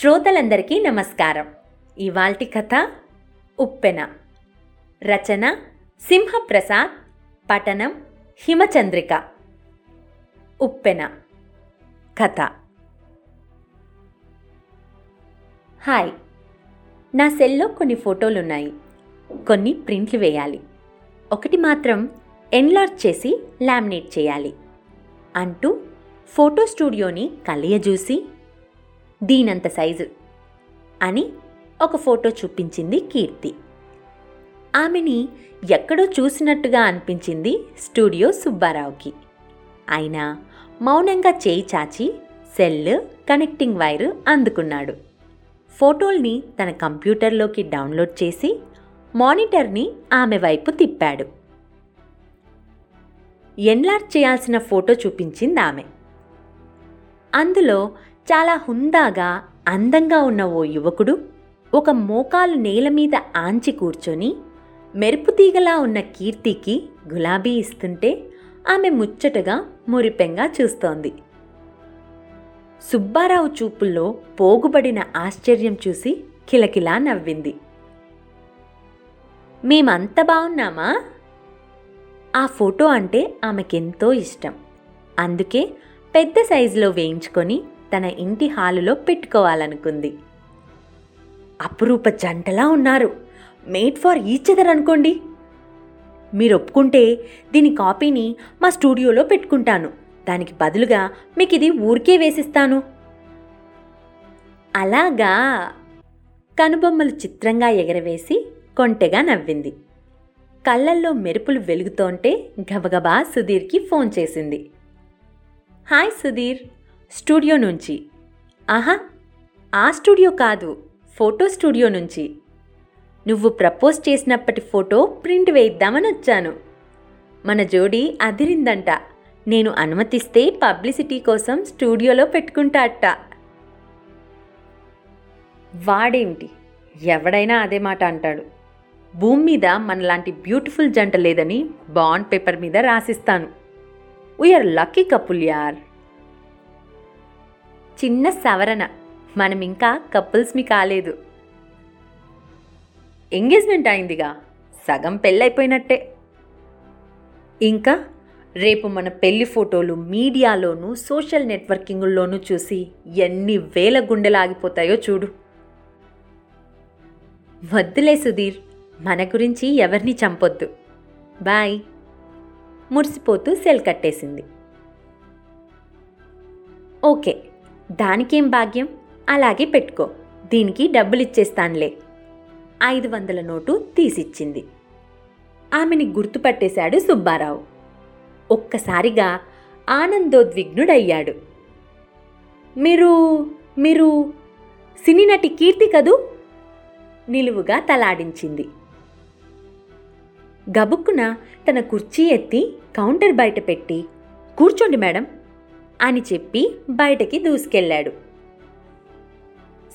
శ్రోతలందరికీ నమస్కారం. ఇవాల్టి కథ ఉప్పెన. రచన సింహప్రసాద్ పఠనం హిమచంద్రిక. ఉప్పెన. కథ. హాయ్. నా సెల్లో కొన్ని ఫోటోలున్నాయి. కొన్ని ప్రింట్లు వేయాలి. ఒకటి మాత్రం ఎన్లార్జ్ చేసి లామినేట్ చేయాలి. అంటూ ఫోటో స్టూడియోని కలియజూసి దీనంత సైజు అని ఒక ఫోటో చూపించింది కీర్తి. ఆమెని ఎక్కడో చూసినట్టుగా అనిపించింది స్టూడియో సుబ్బారావుకి. అయినా మౌనంగా చేయి చాచి సెల్ కనెక్టింగ్ వైర్ అందుకున్నాడు. ఫోటోల్ని తన కంప్యూటర్లోకి డౌన్లోడ్ చేసి మానిటర్ని ఆమె వైపు తిప్పాడు. ఎన్లార్జ్ చేయాల్సిన ఫోటో చూపించింది ఆమె అందులో చాలా హుందాగా అందంగా ఉన్న ఓ యువకుడు ఒక మోకాలు నేల మీద ఆంచి కూర్చొని మెరుపుతీగలా ఉన్న కీర్తికి గులాబీ ఇస్తుంటే ఆమె ముచ్చటగా మురిపెంగా చూస్తోంది. సుబ్బారావు చూపుల్లో పోగుబడిన ఆశ్చర్యం చూసి కిలకిలా నవ్వింది. మేమంత బాగున్నామా ఆ ఫోటో అంటే ఆమెకెంతో ఇష్టం. అందుకే పెద్ద సైజులో వేయించుకొని తన ఇంటి హాలులో పెట్టుకోవాలనుకుంది. అపురూప జంటలా ఉన్నారు. మేడ్ ఫర్ ఈచ్ అదర్ అనుకోండి. మీరు ఒప్పుకుంటే దీని కాపీని మా స్టూడియోలో పెట్టుకుంటాను. దానికి బదులుగా మీకు ఇది ఊరికే వేసిస్తాను. అలాగా. కనుబొమ్మలు చిత్రంగా ఎగరవేసి కొంటెగా నవ్వింది. కళ్ళల్లో మెరుపులు వెలుగుతోంటే గబగబా సుధీర్కి ఫోన్ చేసింది. హాయ్ సుధీర్. స్టూడియో నుంచి. ఆహా ఆ స్టూడియో కాదు ఫోటో స్టూడియో నుంచి. నువ్వు ప్రపోజ్ చేసినప్పటి ఫోటో ప్రింట్ వేయిద్దామని వచ్చాను. మన జోడీ అదిరిందంట. నేను అనుమతిస్తే పబ్లిసిటీ కోసం స్టూడియోలో పెట్టుకుంటా అట్ట. వాడేమిటి? ఎవడైనా అదే మాట అంటాడు. భూమి మీద మనలాంటి బ్యూటిఫుల్ జంట లేదని బాండ్ పేపర్ మీద రాసిస్తాను. వీఆర్ లక్కీ కపుల్ యార్ చిన్న సవరణ. మనం ఇంకా కపుల్స్మి కాలేదు. ఎంగేజ్మెంట్ అయిందిగా. సగం పెళ్ళైపోయినట్టే. ఇంకా రేపు మన పెళ్ళి ఫోటోలు మీడియాలోనూ సోషల్ నెట్వర్కింగ్లోనూ చూసి ఎన్ని వేల గుండెలాగిపోతాయో చూడు. వద్దులే సుధీర్ మన గురించి ఎవరిని చంపొద్దు. బాయ్. మురిసిపోతూ సెల్ కట్టేసింది. ఓకే. దానికేం భాగ్యం? అలాగే పెట్టుకో. దీనికి డబ్బులు ఇచ్చేస్తానులే ఐదు వందల నోటు తీసిచ్చింది. ఆమెని గుర్తుపట్టేశాడు సుబ్బారావు. ఒక్కసారిగా ఆనందోద్విగ్నుడయ్యాడు. మీరు మీరు సినీ నటి కీర్తి కదూ? నిలువుగా తలాడించింది. గబుక్కున తన కుర్చీ ఎత్తి కౌంటర్ బయట పెట్టి కూర్చోండి మేడం అని చెప్పి బయటకి దూసుకెళ్ళాడు.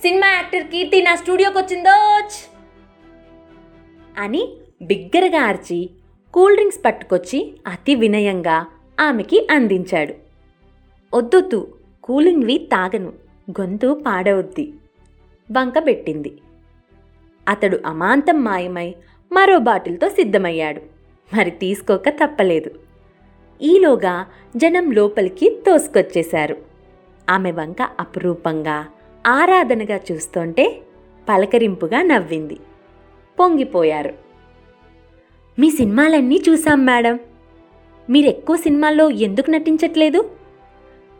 సినిమా యాక్టర్ కీర్తి నా స్టూడియోకి వచ్చిందోచ్ అని బిగ్గరగా అరిచి కూల్ డ్రింక్స్ పట్టుకొచ్చి అతి వినయంగా ఆమెకి అందించాడు. వద్దొద్దు కూలింగ్వి తాగను గొంతు పాడవద్ది వంకబెట్టింది అతడు అమాంతం మాయమై మరో బాటిల్తో సిద్ధమయ్యాడు. మరి తీసుకోక తప్పలేదు. ఈలోగా జనం లోపలికి తోసుకొచ్చేశారు. ఆమె వంక అపురూపంగా ఆరాధనగా చూస్తుంటే పలకరింపుగా నవ్వింది. పొంగిపోయారు. మీ సినిమాలన్నీ చూసాం మేడం. మీరు ఎక్కువ సినిమాల్లో ఎందుకు నటించట్లేదు?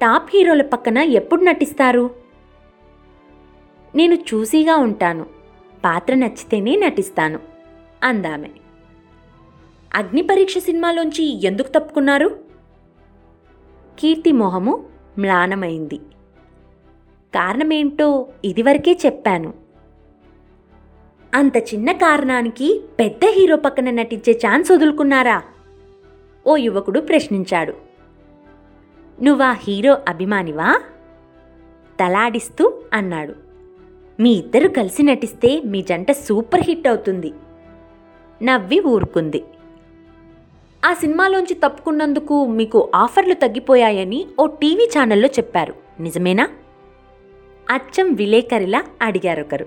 టాప్ హీరోల పక్కన ఎప్పుడు నటిస్తారు? నేను చూసీగా ఉంటాను. పాత్ర నచ్చితేనే నటిస్తాను అందామె. అగ్ని పరీక్ష సినిమాలోంచి ఎందుకు తప్పుకున్నారు? కీర్తి మొహము మ్లానమైంది. కారణమేంటో ఇదివరకే చెప్పాను. అంత చిన్న కారణానికి పెద్ద హీరో పక్కన నటించే ఛాన్స్ వదులుకున్నారా? ఓ యువకుడు ప్రశ్నించాడు. నువ్వా హీరో అభిమానివా? తలాడిస్తూ అన్నాడు. మీ ఇద్దరు కలిసి నటిస్తే మీ జంట సూపర్ హిట్ అవుతుంది. నవ్వి ఊరుకుంది. ఆ సినిమాలోంచి తప్పుకున్నందుకు మీకు ఆఫర్లు తగ్గిపోయాయని ఓ టీవీ ఛానల్లో చెప్పారు. నిజమేనా? అచ్చం విలేకరిలా అడిగారొకరు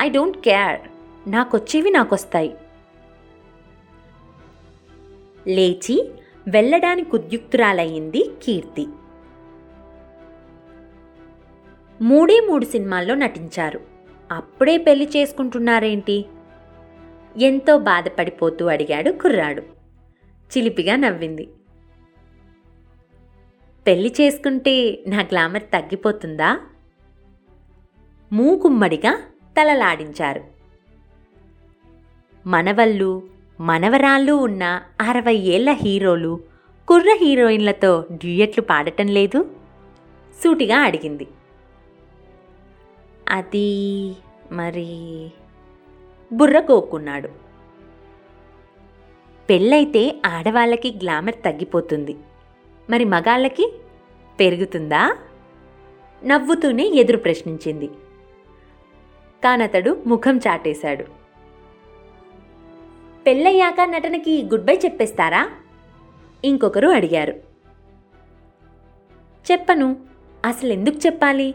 ఐ డోంట్ కేర్. నాకొచ్చేవి నాకొస్తాయి. లేచి వెళ్ళడానికి ఉద్యుక్తురాలయ్యింది కీర్తి. మూడే మూడు సినిమాల్లో నటించారు. అప్పుడే పెళ్ళి చేసుకుంటున్నారేంటి? ఎంతో బాధపడిపోతూ అడిగాడు కుర్రాడు. చిలిపిగా నవ్వింది. పెళ్ళి చేసుకుంటే నా గ్లామర్ తగ్గిపోతుందా? మూకుమ్మడిగా తలలాడించారు. మనవళ్ళు మనవరాళ్ళు ఉన్న అరవై ఏళ్ళ హీరోలు కుర్ర హీరోయిన్లతో డ్యూయట్లు పాడటం లేదు? సూటిగా అడిగింది. అది మరి బుర్ర కోక్కున్నాడు. పెళ్ళైతే ఆడవాళ్ళకి గ్లామర్ తగ్గిపోతుంది. మరి మగాళ్ళకి పెరుగుతుందా? నవ్వుతూనే ఎదురు ప్రశ్నించింది. కానతడు ముఖం చాటేశాడు. పెళ్ళయ్యాక నటనకి గుడ్ బై చెప్పేస్తారా? ఇంకొకరు అడిగారు. చెప్పను. అసలు ఎందుకు చెప్పాలి?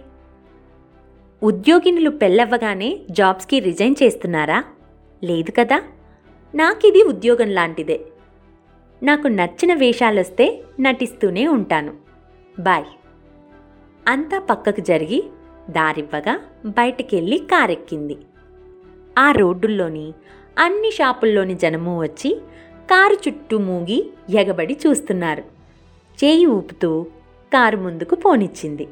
ఉద్యోగినులు పెళ్ళవ్వగానే జాబ్స్కి రిజైన్ చేస్తున్నారా? లేదు కదా? నాకిది ఉద్యోగం లాంటిదే. నాకు నచ్చిన వేషాలొస్తే నటిస్తూనే ఉంటాను. బాయ్. అంతా పక్కకు జరిగి దారివ్వగా బయటికెళ్ళి కారెక్కింది. ఆ రోడ్డుల్లోని అన్ని షాపుల్లోని జనము వచ్చి కారు చుట్టూ మూగి ఎగబడి చూస్తున్నారు. చేయి ఊపుతూ కారు ముందుకు పోనిచ్చింది.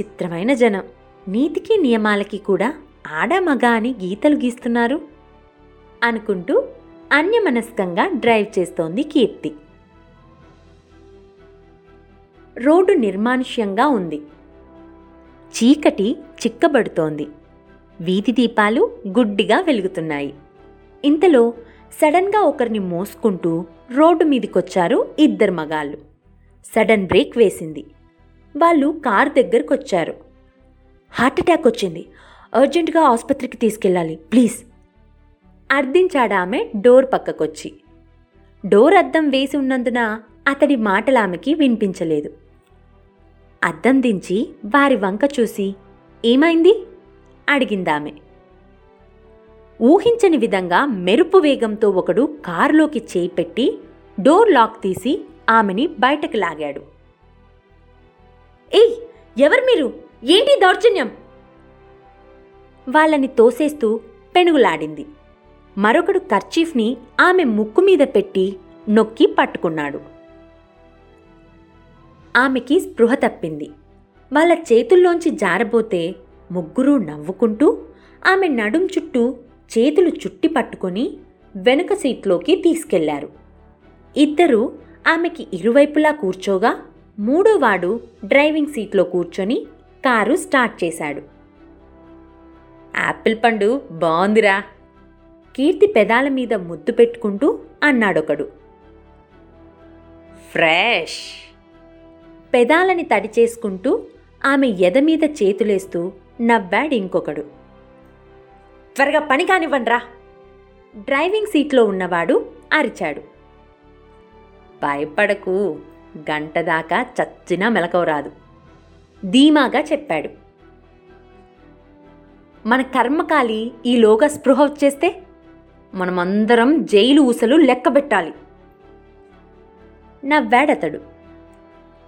చిత్రమైన జనం. నీతికి నియమాలకి కూడా ఆడ మగ అని గీతలు గీస్తున్నారు అనుకుంటూ అన్యమనస్కంగా డ్రైవ్ చేస్తోంది కీర్తి. రోడ్డు నిర్మానుష్యంగా ఉంది. చీకటి చిక్కబడుతోంది. వీధి దీపాలు గుడ్డిగా వెలుగుతున్నాయి. ఇంతలో సడన్గా ఒకరిని మోసుకుంటూ రోడ్డు మీదకొచ్చారు ఇద్దరు మగాళ్ళు. సడన్ బ్రేక్ వేసింది. వాళ్ళు కార్ దగ్గరికి వచ్చారు హార్ట్ హార్ట్అటాక్ వచ్చింది. అర్జెంటుగా ఆసుపత్రికి తీసుకెళ్ళాలి ప్లీజ్. అర్థించాడామె డోర్ పక్కకొచ్చి. డోర్ అద్దం వేసి ఉన్నందున అతడి మాటలు ఆమెకి వినిపించలేదు. అద్దం దించి వారి వంక చూసి ఏమైంది? అడిగిందామె. ఊహించని విధంగా మెరుపు వేగంతో ఒకడు కారులోకి చేయి పెట్టి డోర్ లాక్ తీసి ఆమెని బయటకు లాగాడు. ఏయ్ ఎవరు మీరు? ఏంటి దౌర్జన్యం? వాళ్ళని తోసేస్తూ పెనుగులాడింది. మరొకడు కర్చీఫ్ని ఆమె ముక్కు మీద పెట్టి నొక్కి పట్టుకున్నాడు. ఆమెకి స్పృహ తప్పింది. వాళ్ళ చేతుల్లోంచి జారబోతే ముగ్గురు నవ్వుకుంటూ ఆమె నడుం చుట్టూ చేతులు చుట్టి పట్టుకొని వెనుక సీట్లోకి తీసుకెళ్ళారు. ఇద్దరూ ఆమెకి ఇరువైపులా కూర్చోగా మూడోవాడు డ్రైవింగ్ సీట్లో కూర్చొని కారు స్టార్ట్ చేశాడు. యాపిల్ పండు బాగుందిరా కీర్తి పెదాల మీద ముద్దు పెట్టుకుంటూ అన్నాడొకడు. ఫ్రెష్. పెదాలని తడి చేసుకుంటూ ఆమె ఎద మీద చేతులేస్తూ నవ్వాడు ఇంకొకడు. త్వరగా పని కానివ్వండ్రా. డ్రైవింగ్ సీట్లో ఉన్నవాడు అరిచాడు. భయపడకు. గంట దాకా చచ్చినా మెలకవరాదు ధీమాగా చెప్పాడు. మన కర్మకాలి ఈలోగా స్పృహ వచ్చేస్తే మనమందరం జైలు ఊసలు లెక్కబెట్టాలి నవ్వాడతడు.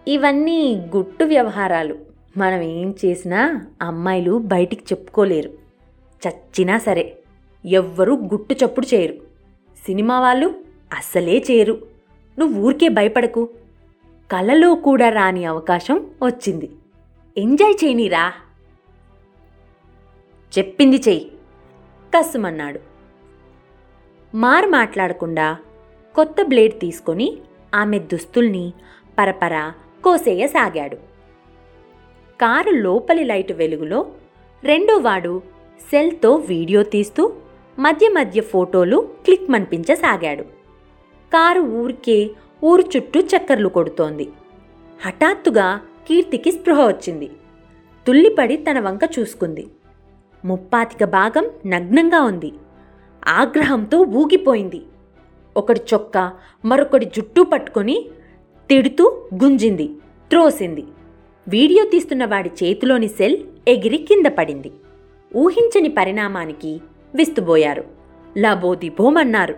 ఇవన్నీ గుట్టు వ్యవహారాలు. మనం ఏం చేసినా అమ్మాయిలు బయటికి చెప్పుకోలేరు. చచ్చినా సరే ఎవ్వరూ గుట్టు చప్పుడు చేయరు. సినిమా వాళ్ళు అస్సలే చేయరు. నువ్వు ఊరికే భయపడకు. కలలో కూడా రాని అవకాశం వచ్చింది. ఎంజాయ్ చేయనీరా. చెప్పింది చెయ్యి కస్సుమన్నాడు మార్ మాట్లాడకుండా కొత్త బ్లేడ్ తీసుకొని ఆమె దుస్తుల్ని పరపర కోసేయసాగాడు కారు లోపలి లైటు వెలుగులో రెండోవాడు సెల్తో వీడియో తీస్తూ మధ్య మధ్య ఫోటోలు క్లిక్ మనిపించసాగాడు. కారు ఊరికే ఊరు చుట్టూ చక్కర్లు కొడుతోంది. హఠాత్తుగా కీర్తికి స్పృహ వచ్చింది. తుల్లిపడి తన వంక చూసుకుంది. ముప్పాతిక భాగం నగ్నంగా ఉంది. ఆగ్రహంతో ఊగిపోయింది. ఒకడి చొక్క మరొకడి జుట్టు పట్టుకొని తిడుతూ గుంజింది త్రోసింది. వీడియో తీస్తున్న వాడి చేతిలోని సెల్ ఎగిరి కింద పడింది. ఊహించని పరిణామానికి విస్తుబోయారు లబోదిబోమన్నారు.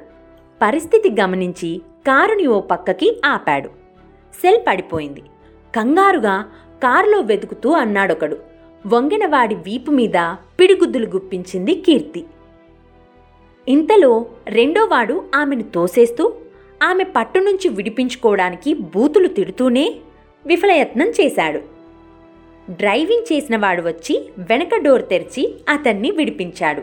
పరిస్థితి గమనించి కారుని ఓ పక్కకి ఆపాడు. సెల్ పడిపోయింది. కంగారుగా కారులో వెతుకుతూ అన్నాడొకడు. వంగినవాడి వీపు మీద పిడిగుద్దులు గుప్పించింది కీర్తి. ఇంతలో రెండోవాడు ఆమెను తోసేస్తూ ఆమె పట్టు నుంచి విడిపించుకోవడానికి బూతులు తిడుతూనే విఫలయత్నం చేశాడు. డ్రైవింగ్ చేసినవాడు వచ్చి వెనక డోర్ తెరిచి అతన్ని విడిపించాడు.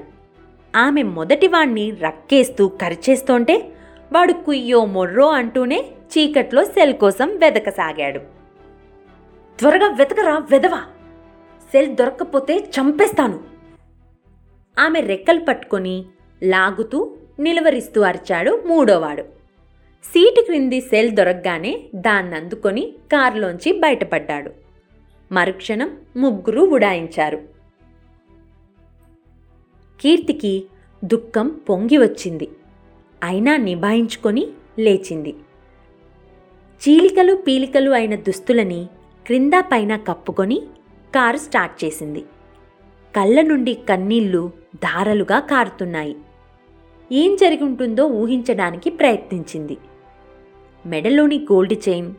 ఆమె మొదటివాణ్ణి రక్కేస్తూ కరిచేస్తోంటే వాడు కుయ్యో మొర్రో అంటూనే చీకట్లో సెల్ కోసం వెదకసాగాడు. త్వరగా వెతకరా వెదవా? సెల్ దొరక్కపోతే చంపేస్తాను. ఆమె రెక్కలు పట్టుకొని లాగుతూ నిలవరిస్తూ అరిచాడు మూడోవాడు. సీటు క్రింది సెల్ దొరకగానే దాన్ని అందుకొని కారులోంచి బయటపడ్డాడు. మరుక్షణం ముగ్గురు ఉడాయించారు. కీర్తికి దుఃఖం పొంగి వచ్చింది. అయినా నిభాయించుకొని లేచింది. చీలికలు పీలికలు అయిన దుస్తులని క్రింద పైన కప్పుకొని కారు స్టార్ట్ చేసింది. కళ్ళ నుండి కన్నీళ్ళు ధారలుగా కారుతున్నాయి. ఏం జరిగి ఉంటుందో ఊహించడానికి ప్రయత్నించింది. మెడలోని గోల్డ్ చైన్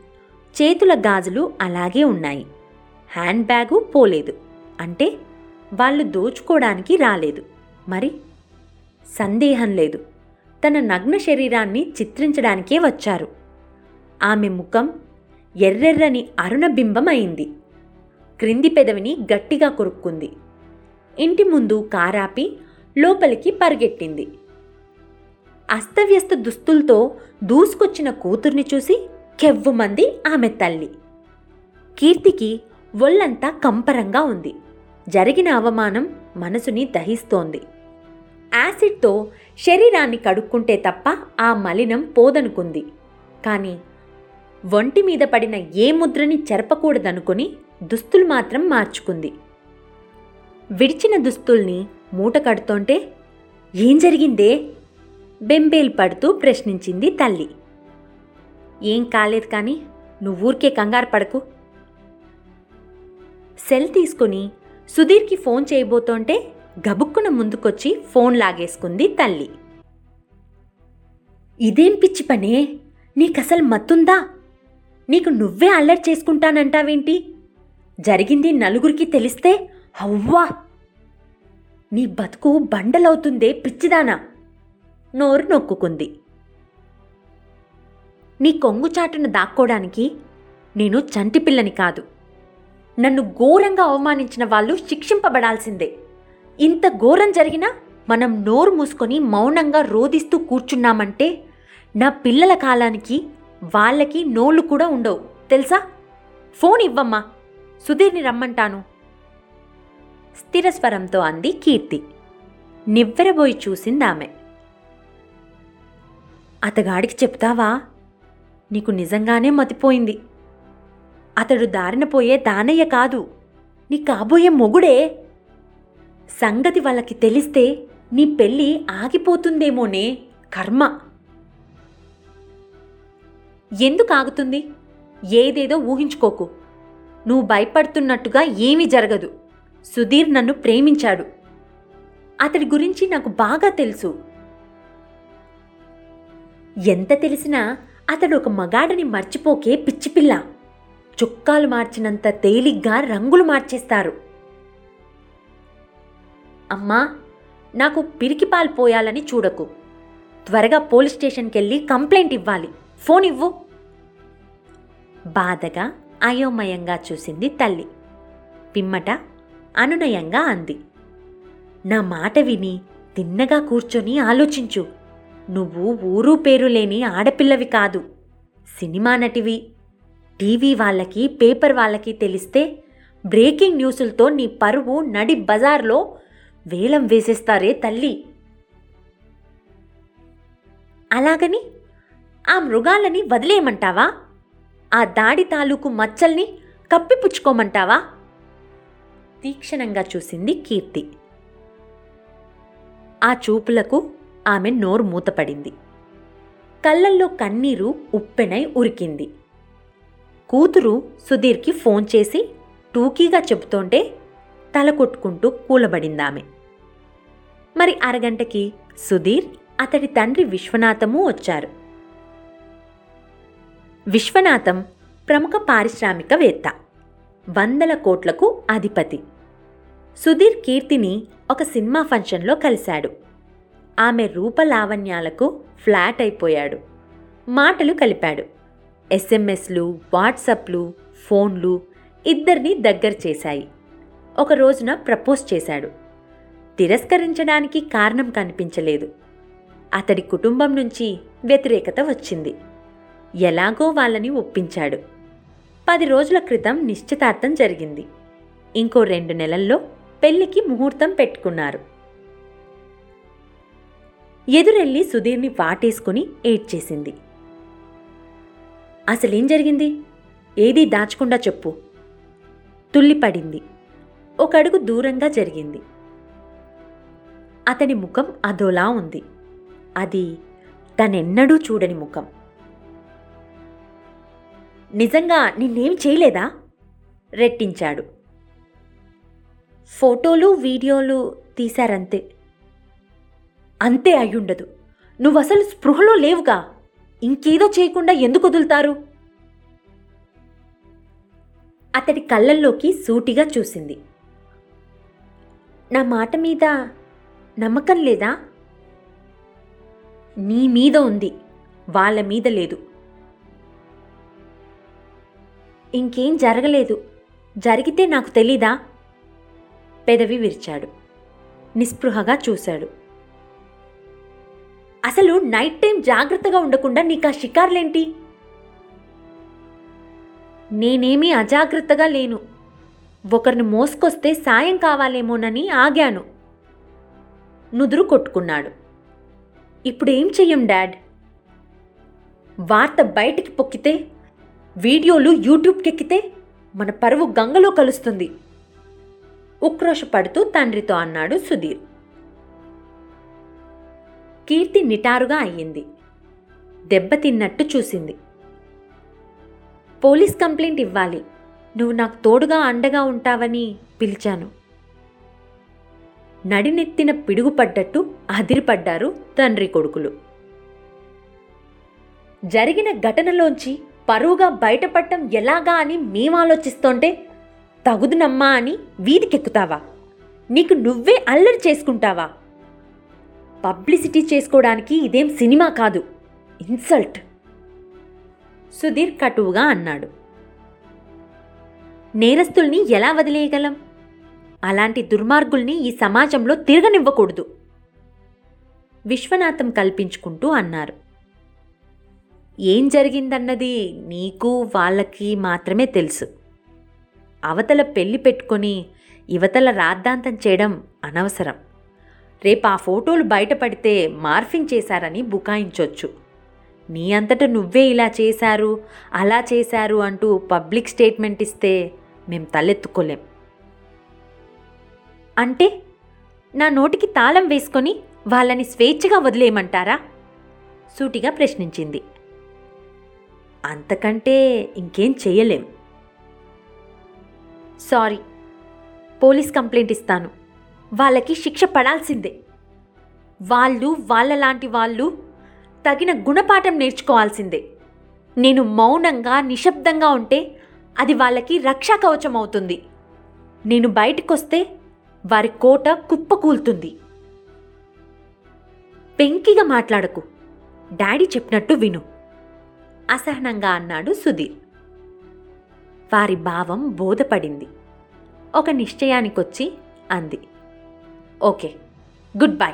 చేతుల గాజులు అలాగే ఉన్నాయి. హ్యాండ్ బ్యాగు పోలేదు. అంటే వాళ్ళు దోచుకోవడానికి రాలేదు. మరి సందేహం లేదు. తన నగ్న శరీరాన్ని చిత్రించడానికే వచ్చారు. ఆమె ముఖం ఎర్రెర్రని అరుణబింబం అయింది క్రింది పెదవిని గట్టిగా కొరుక్కుంది. ఇంటి ముందు కారాపి లోపలికి పరిగెట్టింది. అస్తవ్యస్త దుస్తులతో దూసుకొచ్చిన కూతుర్ని చూసి కెవ్వుమంది ఆమె తల్లి. కీర్తికి ఒళ్ళంతా కంపరంగా ఉంది. జరిగిన అవమానం మనసుని దహిస్తోంది. యాసిడ్తో శరీరాన్ని కడుక్కుంటే తప్ప ఆ మలినం పోదనుకుంది. కానీ ఒంటి మీద పడిన ఏ ముద్రని చెరపకూడదనుకుని దుస్తులు మాత్రం మార్చుకుంది. విడిచిన దుస్తుల్ని మూట కడుతోంటే ఏం జరిగిందే? బెంబేలు పడుతూ ప్రశ్నించింది తల్లి. ఏం కాలేదు కానీ నువ్వూరికే కంగారు పడకు. సెల్ తీసుకుని సుధీర్కి ఫోన్ చేయబోతోంటే గబుక్కున ముందుకొచ్చి ఫోన్ లాగేసుకుంది తల్లి. ఇదేం పిచ్చి పనే? నీకసలు మత్తుందా? నీకు నువ్వే అల్లరి చేసుకుంటానంటావేంటి? జరిగింది నలుగురికి తెలిస్తే అవ్వా! నీ బతుకు బండలవుతుందే పిచ్చిదానా? నోరు నొక్కుకుంది. నీ కొంగుచాటును దాక్కోడానికి నేను చంటి పిల్లని కాదు. నన్ను ఘోరంగా అవమానించిన వాళ్ళు శిక్షింపబడాల్సిందే. ఇంత ఘోరం జరిగినా మనం నోరు మూసుకొని మౌనంగా రోదిస్తూ కూర్చున్నామంటే నా పిల్లల కాలానికి వాళ్ళకి నోళ్ళు కూడా ఉండవు. తెలుసా? ఫోన్ ఇవ్వమ్మా. సుధీర్ని రమ్మంటాను. స్థిర స్వరంతో అంది కీర్తి. నివ్వెరబోయి చూసింది ఆమె అతగాడికి చెప్తావా? నీకు నిజంగానే మతిపోయింది. అతడు దారిన పోయే దానయ్య కాదు. నీ కాబోయే మొగుడే. సంగతి వాళ్ళకి తెలిస్తే నీ పెళ్ళి ఆగిపోతుందేమోనే కర్మ. ఎందుకు ఆగుతుంది? ఏదేదో ఊహించుకోకు. నువ్వు భయపడుతున్నట్టుగా ఏమీ జరగదు. సుధీర్ నన్ను ప్రేమించాడు. అతడి గురించి నాకు బాగా తెలుసు. ఎంత తెలిసినా అతడు ఒక మగాడిని మర్చిపోకే పిచ్చిపిల్ల. చుక్కాలు మార్చినంత తేలిగ్గా రంగులు మార్చేస్తారు. అమ్మా నాకు పిరికిపాలు పోయాలని చూడకు. త్వరగా పోలీస్ స్టేషన్కి వెళ్ళి కంప్లైంట్ ఇవ్వాలి. ఫోన్ ఇవ్వు. బాధగా అయోమయంగా చూసింది తల్లి. పిమ్మట అనునయంగా అంది. నా మాట విని తిన్నగా కూర్చొని ఆలోచించు. నువ్వు ఊరు పేరు లేని ఆడపిల్లవి కాదు. సినిమా నటివి. టీవీ వాళ్ళకి పేపర్ వాళ్ళకి తెలిస్తే బ్రేకింగ్ న్యూసులతో నీ పరువు నడి బజార్లో వేలం వేసేస్తారే తల్లి? అలాగని ఆ మృగాలని వదిలేయమంటావా? ఆ దాడి తాలూకు మచ్చల్ని కప్పిపుచ్చుకోమంటావా? తీక్షణంగా చూసింది కీర్తి. ఆ చూపులకు ఆమె నోరు మూతపడింది. కళ్ళల్లో కన్నీరు ఉప్పెనై ఉరికింది. కూతురు సుధీర్కి ఫోన్ చేసి టూకీగా చెబుతోంటే తల కొట్టుకుంటూ కూలబడిందామె. మరి అరగంటకి సుధీర్ అతడి తండ్రి విశ్వనాథము వచ్చారు. విశ్వనాథం ప్రముఖ పారిశ్రామికవేత్త వందల కోట్లకు అధిపతి. సుధీర్ కీర్తిని ఒక సినిమా ఫంక్షన్లో కలిశాడు. ఆమె రూపలావణ్యాలకు ఫ్లాట్ అయిపోయాడు. మాటలు కలిపాడు. ఎస్ఎంఎస్లు వాట్సప్లు ఫోన్లు ఇద్దరిని దగ్గర చేశాయి. ఒక రోజున ప్రపోజ్ చేశాడు. తిరస్కరించడానికి కారణం కనిపించలేదు. అతడి కుటుంబం నుంచి వ్యతిరేకత వచ్చింది. ఎలాగో వాళ్ళని ఒప్పించాడు. పది రోజుల క్రితం నిశ్చితార్థం జరిగింది. ఇంకో రెండు నెలల్లో పెళ్ళికి ముహూర్తం పెట్టుకున్నారు. ఎదురెళ్ళి సుధీర్ని వాటేసుకుని ఏడ్చేసింది. అసలేం జరిగింది? ఏదీ దాచకుండా చెప్పు. తుల్లిపడింది. ఒక అడుగు దూరంగా జరిగింది. అతని ముఖం అదోలా ఉంది. అది తనెన్నడూ చూడని ముఖం. నిజంగా నిన్నేం చేయలేదా? రెట్టించాడు. ఫోటోలు వీడియోలు తీశారంతే. అంతే అయ్యుండదు. నువ్వసలు స్పృహలో లేవుగా. ఇంకేదో చేయకుండా ఎందుకు వదులుతారు? అతడి కళ్ళల్లోకి సూటిగా చూసింది. నా మాట మీద నమ్మకం లేదా? నీ మీద ఉంది వాళ్ళ మీద లేదు. ఇంకేం జరగలేదు జరిగితే నాకు తెలీదా? పెదవి విరిచాడు నిస్పృహగా చూశాడు. అసలు నైట్ టైం జాగ్రత్తగా ఉండకుండా నీకు ఆ షికార్లేంటి? నేనేమీ అజాగ్రత్తగా లేను. ఒకరిని మోసుకొస్తే సాయం కావాలేమోనని ఆగాను. నుదురు కొట్టుకున్నాడు. ఇప్పుడు ఏం చెయ్యం డాడ్? వార్త బయటికి పొక్కితే వీడియోలు యూట్యూబ్కి ఎక్కితే మన పరువు గంగలో కలుస్తుంది. ఉక్రోషపడుతూ తండ్రితో అన్నాడు సుధీర్. కీర్తి నిటారుగా అయ్యింది. దెబ్బతిన్నట్టు చూసింది. పోలీస్ కంప్లైంట్ ఇవ్వాలి. నువ్వు నాకు తోడుగా అండగా ఉంటావని పిలిచాను. నడినెత్తిన పిడుగుపడ్డట్టు అదిరిపడ్డారు తండ్రి కొడుకులు. జరిగిన ఘటనలోంచి పరువుగా బయటపడటం ఎలాగా అని మేము ఆలోచిస్తోంటే తగుదునమ్మా అని వీధికెక్కుతావా? నీకు నువ్వే అల్లరి చేసుకుంటావా? పబ్లిసిటీ చేసుకోవడానికి ఇదేం సినిమా కాదు. ఇన్సల్ట్. సుధీర్ కటువుగా అన్నాడు. నేరస్తుల్ని ఎలా వదిలేయగలం? అలాంటి దుర్మార్గుల్ని ఈ సమాజంలో తిరగనివ్వకూడదు. విశ్వనాథం కల్పించుకుంటూ అన్నారు. ఏం జరిగిందన్నది నీకు వాళ్ళకి మాత్రమే తెలుసు. అవతల పెళ్ళి పెట్టుకొని యువతల రాద్ధాంతం చేయడం అనవసరం. రేపు ఆ ఫోటోలు బయటపడితే మార్ఫింగ్ చేశారని బుకాయించొచ్చు. నీ అంతట నువ్వే ఇలా చేశారు అలా చేశారు అంటూ పబ్లిక్ స్టేట్మెంట్ ఇస్తే మేం తలెత్తుకోలేం. అంటే నా నోటికి తాళం వేసుకొని వాళ్ళని స్వేచ్ఛగా వదిలేయమంటారా? సూటిగా ప్రశ్నించింది. అంతకంటే ఇంకేం చేయలేం సారీ పోలీస్ కంప్లైంట్ ఇస్తాను. వాళ్ళకి శిక్ష పడాల్సిందే. వాళ్ళు వాళ్ళలాంటి వాళ్ళు తగిన గుణపాఠం నేర్చుకోవాల్సిందే. నేను మౌనంగా నిశ్శబ్దంగా ఉంటే అది వాళ్ళకి రక్షా కవచం అవుతుంది. నేను బయటకొస్తే వారి కోట కుప్పకూలుతుంది పెంకిగా మాట్లాడకు. డాడీ చెప్పినట్టు విను. అసహనంగా అన్నాడు సుధీర్. వారి భావం బోధపడింది. ఒక నిశ్చయానికొచ్చి అంది. Okay goodbye.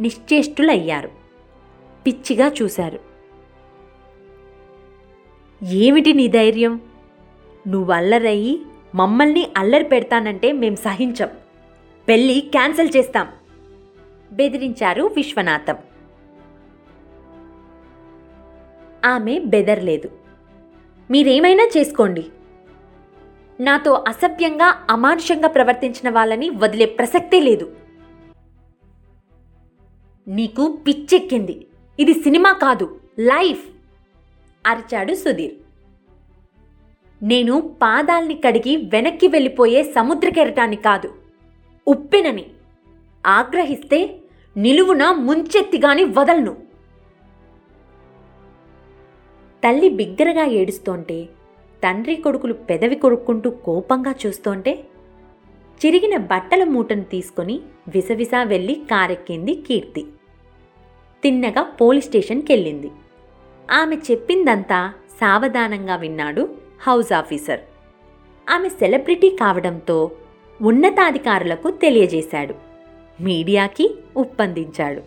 నిశ్చేష్టులయ్యారు. పిచ్చిగా చూశారు. ఏమిటి నీ ధైర్యం? నువ్వు అల్లరయ్యి మమ్మల్ని అల్లరి పెడతానంటే మేం సహించం. పెళ్ళి క్యాన్సిల్ చేస్తాం. బెదిరించారు విశ్వనాథం. ఆమె బెదర్లేదు. మీరేమైనా చేసుకోండి. నాతో అసభ్యంగా అమానుషంగా ప్రవర్తించిన వాళ్ళని వదిలే ప్రసక్తే లేదు. నీకు పిచ్చెక్కింది. ఇది సినిమా కాదు లైఫ్. అరిచాడు సుధీర్. నేను పాదాల్ని కడిగి వెనక్కి వెళ్ళిపోయే సముద్రకెరటాన్ని కాదు ఉప్పెనని. ఆగ్రహిస్తే నిలువున ముంచెత్తిగాని వదలను. తల్లి బిగ్గరగా ఏడుస్తోంటే తండ్రి కొడుకులు పెదవి కొరుక్కుంటూ కోపంగా చూస్తోంటే చిరిగిన బట్టల మూటను తీసుకొని విసవిసా వెళ్ళి కారెక్కింది కీర్తి. తిన్నగా పోలీస్ స్టేషన్కి వెళ్ళింది ఆమె చెప్పిందంతా సావధానంగా విన్నాడు హౌస్ ఆఫీసర్. ఆమె సెలబ్రిటీ కావడంతో ఉన్నతాధికారులకు తెలియజేశాడు. మీడియాకి ఒప్పందించాడు.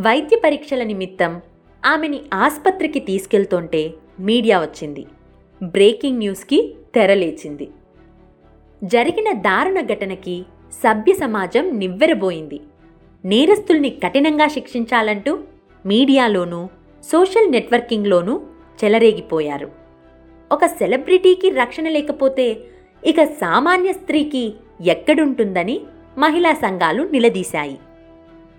వైద్య పరీక్షల నిమిత్తం ఆమెని ఆస్పత్రికి తీసుకెళ్తుంటే మీడియా వచ్చింది. బ్రేకింగ్ న్యూస్కి తెరలేచింది. జరిగిన దారుణ ఘటనకి సభ్య సమాజం నివ్వెరబోయింది. నేరస్తుల్ని కఠినంగా శిక్షించాలంటూ మీడియాలోనూ సోషల్ నెట్వర్కింగ్లోనూ చెలరేగిపోయారు. ఒక సెలబ్రిటీకి రక్షణ లేకపోతే ఇక సామాన్య స్త్రీకి ఎక్కడుంటుందని మహిళా సంఘాలు నిలదీశాయి.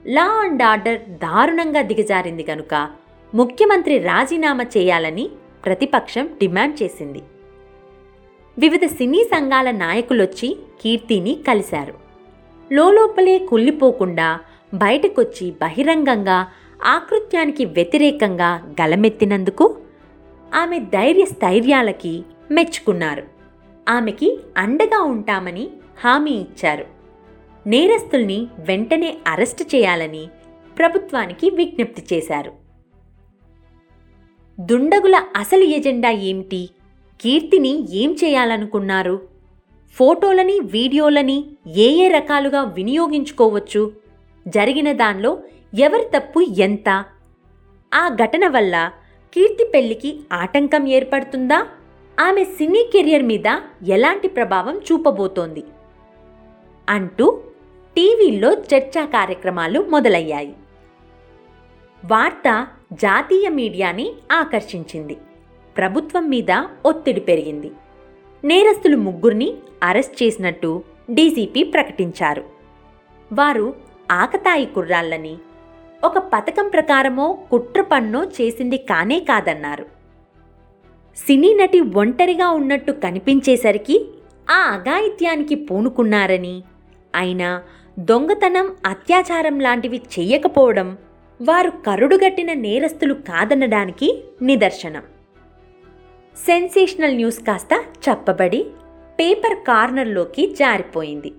లా అండ్ ఆర్డర్ దారుణంగా దిగజారింది కనుక ముఖ్యమంత్రి రాజీనామా చేయాలని ప్రతిపక్షం డిమాండ్ చేసింది. వివిధ సినీ సంఘాల నాయకులొచ్చి కీర్తిని కలిశారు. లోలోపలే కుళ్ళిపోకుండా బయటకొచ్చి బహిరంగంగా ఆకృత్యానికి వ్యతిరేకంగా గలమెత్తినందుకు ఆమె ధైర్య స్థైర్యాలకి మెచ్చుకున్నారు. ఆమెకి అండగా ఉంటామని హామీ ఇచ్చారు. నేరస్తుల్ని వెంటనే అరెస్టు చేయాలని ప్రభుత్వానికి విజ్ఞప్తి చేశారు. దుండగుల అసలు ఎజెండా ఏమిటి? కీర్తిని ఏం చేయాలనుకున్నారు? ఫోటోలని వీడియోలని ఏ ఏ రకాలుగా వినియోగించుకోవచ్చు? జరిగిన దానిలో ఎవరి తప్పు ఎంత? ఆ ఘటన వల్ల కీర్తి పెళ్ళికి ఆటంకం ఏర్పడుతుందా? ఆమె సినీ కెరియర్ మీద ఎలాంటి ప్రభావం చూపబోతోంది? అంటూ టీవీల్లో చర్చా కార్యక్రమాలు మొదలయ్యాయి. వార్త జాతీయ మీడియాని ఆకర్షించింది. ప్రభుత్వం మీద ఒత్తిడి పెరిగింది. నేరస్తులు ముగ్గురిని అరెస్ట్ చేసినట్టు డీజీపీ ప్రకటించారు. వారు ఆకతాయి కుర్రాళ్ళని ఒక పథకం ప్రకారమో కుట్ర పన్నో చేసింది కానే కాదన్నారు. సినీ నటి ఒంటరిగా ఉన్నట్టు కనిపించేసరికి ఆ అఘాయిత్యానికి పూనుకున్నారని అయినా దొంగతనం అత్యాచారం లాంటివి చెయ్యకపోవడం వారు కరుడుగట్టిన నేరస్తులు కాదనడానికి నిదర్శనం. సెన్సేషనల్ న్యూస్ కాస్త చెప్పబడి పేపర్ కార్నర్లోకి జారిపోయింది.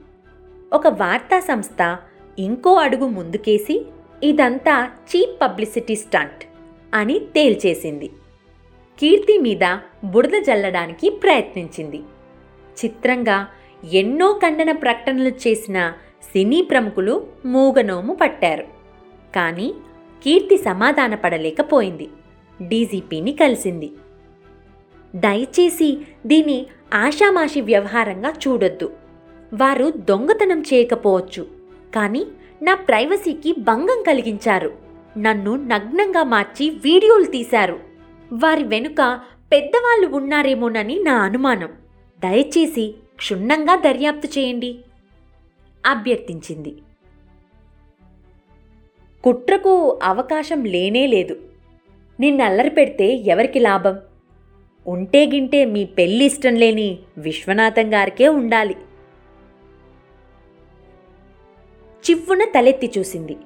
ఒక వార్తా సంస్థ ఇంకో అడుగు ముందుకేసి ఇదంతా చీప్ పబ్లిసిటీ స్టంట్ అని తేల్చేసింది. కీర్తి మీద బురద జల్లడానికి ప్రయత్నించింది. చిత్రంగా ఎన్నో ఖండన ప్రకటనలు చేసిన సినీ ప్రముఖులు మూగనోము పట్టారు. కానీ కీర్తి సమాధానపడలేకపోయింది డీజీపీని కలిసింది. దయచేసి దీన్ని ఆషామాషి వ్యవహారంగా చూడొద్దు. వారు దొంగతనం చేయకపోవచ్చు. కానీ నా ప్రైవసీకి భంగం కలిగించారు. నన్ను నగ్నంగా మార్చి వీడియోలు తీశారు. వారి వెనుక పెద్దవాళ్ళు ఉన్నారేమోనని నా అనుమానం. దయచేసి క్షుణ్ణంగా దర్యాప్తు చేయండి. అభ్యర్థించింది. కుట్రకు అవకాశం లేనే లేదు. నిన్నల్లరి పెడితే ఎవరికి లాభం? ఉంటే గింటే మీ పెళ్ళి ఇష్టం లేని విశ్వనాథం గారికే ఉండాలి. చివ్వున తలెత్తి చూసింది.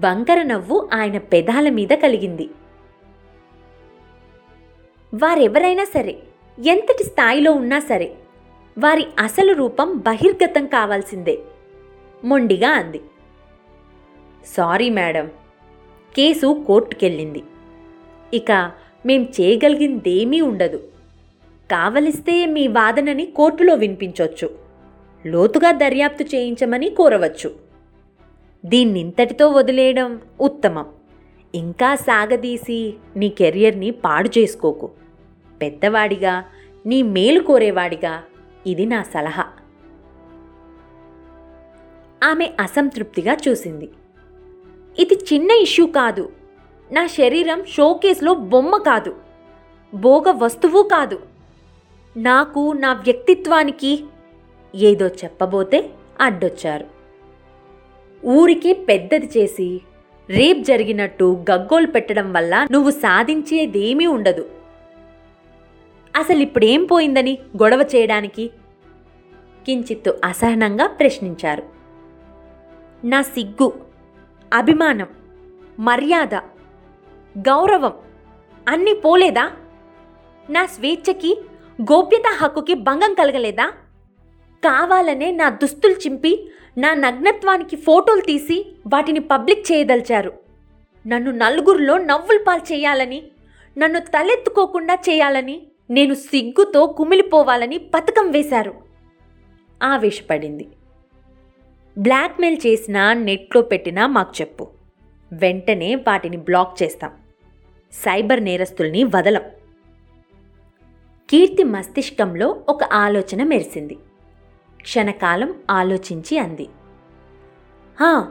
వంకర నవ్వు ఆయన పెదాల మీద కలిగింది. వారెవరైనా సరే ఎంతటి స్థాయిలో ఉన్నా సరే వారి అసలు రూపం బహిర్గతం కావాల్సిందే మొండిగా అంది. సారీ మేడం కేసు కోర్టుకెళ్ళింది. ఇక మేం చేయగలిగిందేమీ ఉండదు. కావలిస్తే మీ వాదనని కోర్టులో వినిపించొచ్చు. లోతుగా దర్యాప్తు చేయించమని కోరవచ్చు. దీన్నింతటితో వదిలేయడం ఉత్తమం. ఇంకా సాగదీసి నీ కెరియర్ని పాడు చేసుకోకు. పెద్దవాడిగా నీ మేలు కోరేవాడిగా ఇది నా సలహా. ఆమె అసంతృప్తిగా చూసింది. ఇది చిన్న ఇష్యూ కాదు. నా శరీరం షోకేస్లో బొమ్మ కాదు. భోగ వస్తువు కాదు. నాకు నా వ్యక్తిత్వానికి ఏదో చెప్పబోతే అడ్డొచ్చారు. ఊరికి పెద్దది చేసి రేప్ జరిగినట్టు గగ్గోలు పెట్టడం వల్ల నువ్వు సాధించేదేమీ ఉండదు. అసలు ఇప్పుడేం పోయిందని గొడవ చేయడానికి? కించిత్తు అసహనంగా ప్రశ్నించారు. నా సిగ్గు అభిమానం మర్యాద గౌరవం అన్నీ పోలేదా? నా స్వేచ్ఛకి గోప్యత హక్కుకి భంగం కలగలేదా? కావాలనే నా దుస్తులు చింపి నా నగ్నత్వానికి ఫోటోలు తీసి వాటిని పబ్లిక్ చేయదలిచారు. నన్ను నలుగురిలో నవ్వులు పాలు చేయాలని నన్ను తలెత్తుకోకుండా చేయాలని నేను సిగ్గుతో కుమిలిపోవాలని పథకం వేశారు. ఆవేశపడింది. బ్లాక్మెయిల్ చేసినా నెట్లో పెట్టినా మాకు చెప్పు. వెంటనే వాటిని బ్లాక్ చేస్తాం. సైబర్ నేరస్తుల్ని వదలం. కీర్తి మస్తిష్కంలో ఒక ఆలోచన మెరిసింది. క్షణకాలం ఆలోచించి అంది. "హా,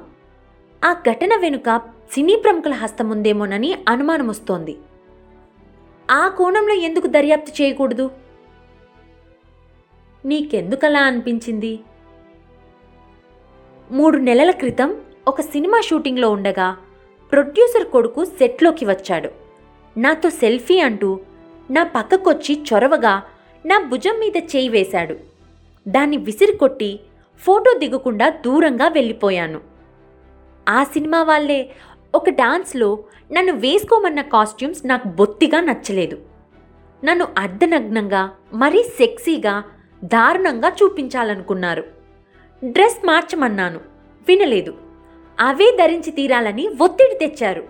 ఆ ఘటన వెనుక సినీ ప్రముఖుల హస్తం ఉందేమోనని అనుమానం వస్తోంది ఆ కోణంలో ఎందుకు దర్యాప్తు చేయకూడదు? నీకెందుకలా అనిపించింది? మూడు నెలల క్రితం ఒక సినిమా షూటింగ్లో ఉండగా ప్రొడ్యూసర్ కొడుకు సెట్లోకి వచ్చాడు. నాతో సెల్ఫీ అంటూ నా పక్కకొచ్చి చొరవగా నా భుజం మీద చేయి వేశాడు. దాన్ని విసిరికొట్టి ఫోటో దిగకుండా దూరంగా వెళ్ళిపోయాను. ఆ సినిమా వాళ్ళే ఒక డాన్స్లో నన్ను వేసుకోమన్న కాస్ట్యూమ్స్ నాకు బొత్తిగా నచ్చలేదు. నన్ను అర్ధనగ్నంగా మరీ సెక్సీగా దారుణంగా చూపించాలనుకున్నారు. డ్రెస్ మార్చమన్నాను వినలేదు. అవే ధరించి తీరాలని ఒత్తిడి తెచ్చారు.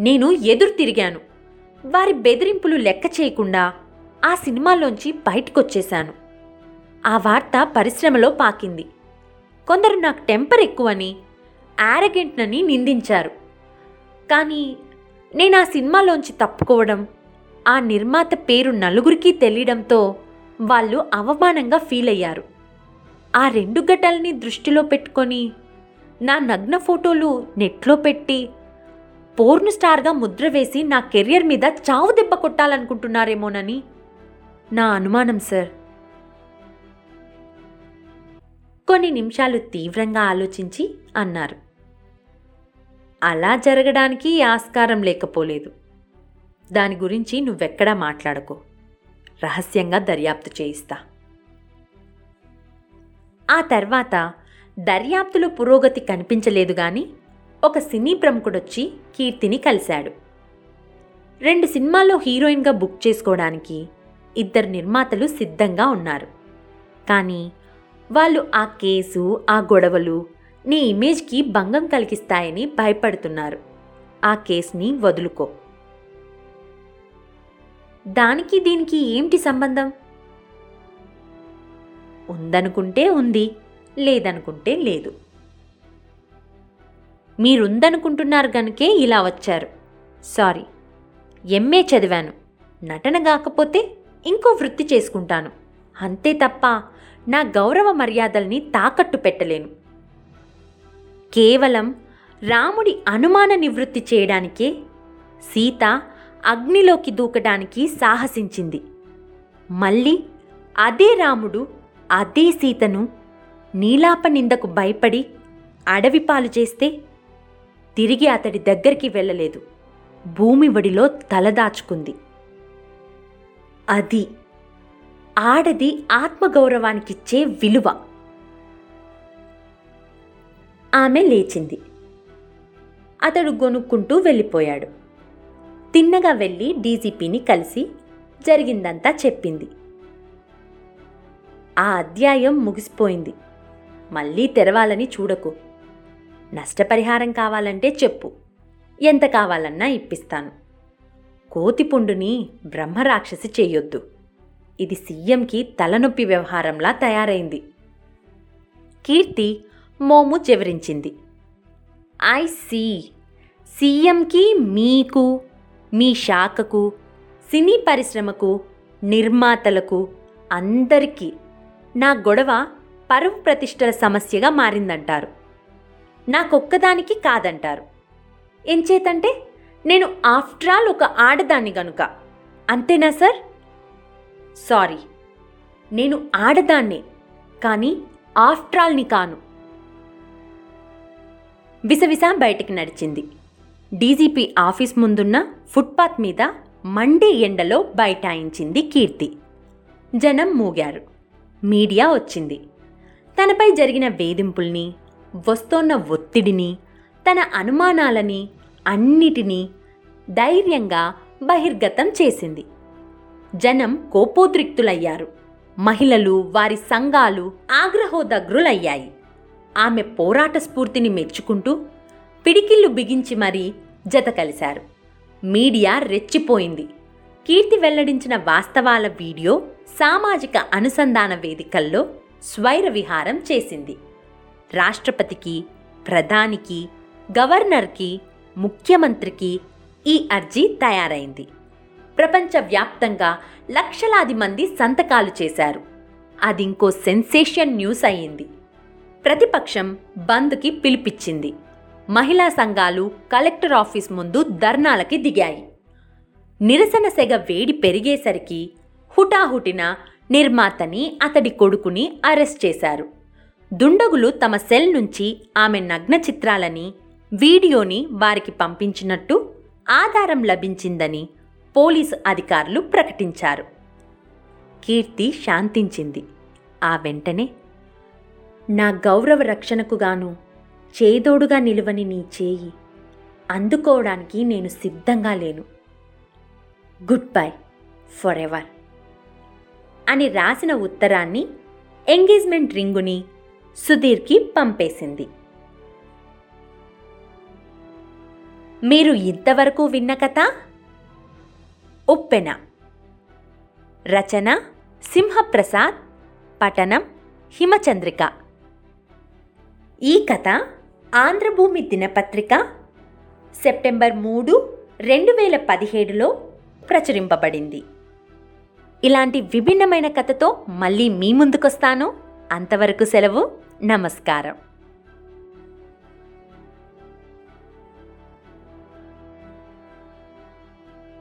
నేను ఎదురు తిరిగాను. వారి బెదిరింపులు లెక్క చేయకుండా ఆ సినిమాలోంచి బయటకొచ్చేశాను. ఆ వార్త పరిశ్రమలో పాకింది. కొందరు నాకు టెంపర్ ఎక్కువని యారగెంట్నని నిందించారు. కానీ నేను ఆ సినిమాలోంచి తప్పుకోవడం ఆ నిర్మాత పేరు నలుగురికి తెలియడంతో వాళ్ళు అవమానంగా ఫీల్ అయ్యారు ఆ రెండు ఘటాలని దృష్టిలో పెట్టుకొని నా నగ్న ఫోటోలు నెట్లో పెట్టి పోర్ను స్టార్గా ముద్ర వేసి నా కెరియర్ మీద చావు దెబ్బ కొట్టాలనుకుంటున్నారేమోనని నా అనుమానం సార్. కొన్ని నిమిషాలు తీవ్రంగా ఆలోచించి అన్నారు. అలా జరగడానికి ఆస్కారం లేకపోలేదు. దాని గురించి నువ్వెక్కడా మాట్లాడకు. రహస్యంగా దర్యాప్తు చేయిస్తా. ఆ తర్వాత దర్యాప్తులో పురోగతి కనిపించలేదు గాని ఒక సినీ ప్రముఖుడొచ్చి కీర్తిని కలిశాడు. రెండు సినిమాల్లో హీరోయిన్గా బుక్ చేసుకోవడానికి ఇద్దరు నిర్మాతలు సిద్ధంగా ఉన్నారు. కానీ వాళ్ళు ఆ కేసు ఆ గొడవలు నీ ఇమేజ్కి భంగం కలిగిస్తాయని భయపడుతున్నారు. ఆ కేసుని వదులుకో. దానికి దీనికి ఏమిటి సంబంధం? ఉందనుకుంటే ఉంది లేదనుకుంటే లేదు. మీరుందనుకుంటున్నారు గనుకే ఇలా వచ్చారు. సారీ ఎంఏ చదివాను. నటన కాకపోతే ఇంకో వృత్తి చేసుకుంటాను. అంతే తప్ప నా గౌరవ మర్యాదల్ని తాకట్టు పెట్టలేను. కేవలం రాముడి అనుమాన నివృత్తి చేయడానికే సీత అగ్నిలోకి దూకడానికి సాహసించింది. మళ్ళీ అదే రాముడు అదే సీతను నీలాప నిందకు భయపడి అడవి పాలు చేస్తే తిరిగి అతడి దగ్గరికి వెళ్ళలేదు. భూమి ఒడిలో తలదాచుకుంది అది ఆడది ఆత్మగౌరవానికిచ్చే విలువ. ఆమె లేచింది. అతడు గొనుక్కుంటూ వెళ్ళిపోయాడు. తిన్నగా వెళ్ళి డీజీపీని కలిసి జరిగిందంతా చెప్పింది. ఆ అధ్యాయం ముగిసిపోయింది. మళ్ళీ తెరవాలని చూడకు. నష్టపరిహారం కావాలంటే చెప్పు. ఎంత కావాలన్నా ఇప్పిస్తాను. కోతిపుండుని బ్రహ్మరాక్షసి చేయొద్దు. ఇది సీఎంకి తలనొప్పి వ్యవహారంలా తయారైంది. కీర్తి మోము చెవరించింది. ఐ సీ సీఎంకి మీకు మీ శాఖకు సినీ పరిశ్రమకు నిర్మాతలకు అందరికీ నా గొడవ పరువు ప్రతిష్టల సమస్యగా మారిందంటారు. నాకొక్కదానికి కాదంటారు. ఎంచేతంటే నేను ఆఫ్టర్ ఆల్ ఒక ఆడదాన్ని గనుక. అంతేనా సార్? సారీ. నేను ఆడదాన్నే కానీ ఆఫ్ట్రాల్ని కాను. విసవిస బయటికి నడిచింది. డీజీపీ ఆఫీస్ ముందున్న ఫుట్పాత్ మీద మండే ఎండలో బైఠాయించింది కీర్తి. జనం మూగారు. మీడియా వచ్చింది. తనపై జరిగిన వేధింపుల్ని వస్తోన్న ఒత్తిడిని తన అనుమానాలని అన్నిటినీ ధైర్యంగా బహిర్గతం చేసింది. జనం కోపోద్రిక్తులయ్యారు. మహిళలు వారి సంఘాలు ఆగ్రహోదగ్రులయ్యాయి. ఆమె పోరాట స్ఫూర్తిని మెచ్చుకుంటూ పిడికిళ్ళు బిగించి మరీ జత కలిశారు. మీడియా రెచ్చిపోయింది. కీర్తి వెల్లడించిన వాస్తవాల వీడియో సామాజిక అనుసంధాన వేదికల్లో స్వైర విహారం చేసింది. రాష్ట్రపతికి ప్రధానికి గవర్నర్కి ముఖ్యమంత్రికి ఈ అర్జీ తయారైంది. ప్రపంచవ్యాప్తంగా లక్షలాది మంది సంతకాలు చేశారు. అది ఇంకో సెన్సేషన్ న్యూస్ అయింది ప్రతిపక్షం బంద్కి పిలిపిచ్చింది. మహిళా సంఘాలు కలెక్టర్ ఆఫీస్ ముందు ధర్నాలకి దిగాయి. నిరసన సెగ వేడి పెరిగేసరికి హుటాహుటిన నిర్మాతని అతడి కొడుకుని అరెస్ట్ చేశారు. దుండగులు తమ సెల్ నుంచి ఆమె నగ్న చిత్రాలని వీడియోని వారికి పంపించినట్టు ఆధారం లభించిందని పోలీసు అధికారులు ప్రకటించారు. కీర్తి శాంతించింది. ఆ వెంటనే నా గౌరవ రక్షణకుగాను చేదోడుగా నిలువని నీ చేయి అందుకోవడానికి నేను సిద్ధంగా లేను. గుడ్ బై ఫర్ ఎవర్ అని రాసిన ఉత్తరాన్ని ఎంగేజ్మెంట్ రింగుని సుధీర్కి పంపేసింది. మీరు ఇంతవరకు విన్న కథ? ఉప్పెన రచన సింహప్రసాద్ పఠనం హిమచంద్రిక. ఈ కథ ఆంధ్రభూమి దినపత్రిక సెప్టెంబర్ మూడు రెండు వేల పదిహేడులో ప్రచురింపబడింది. ఇలాంటి విభిన్నమైన కథతో మళ్ళీ మీ ముందుకొస్తాను. అంతవరకు సెలవు నమస్కారం.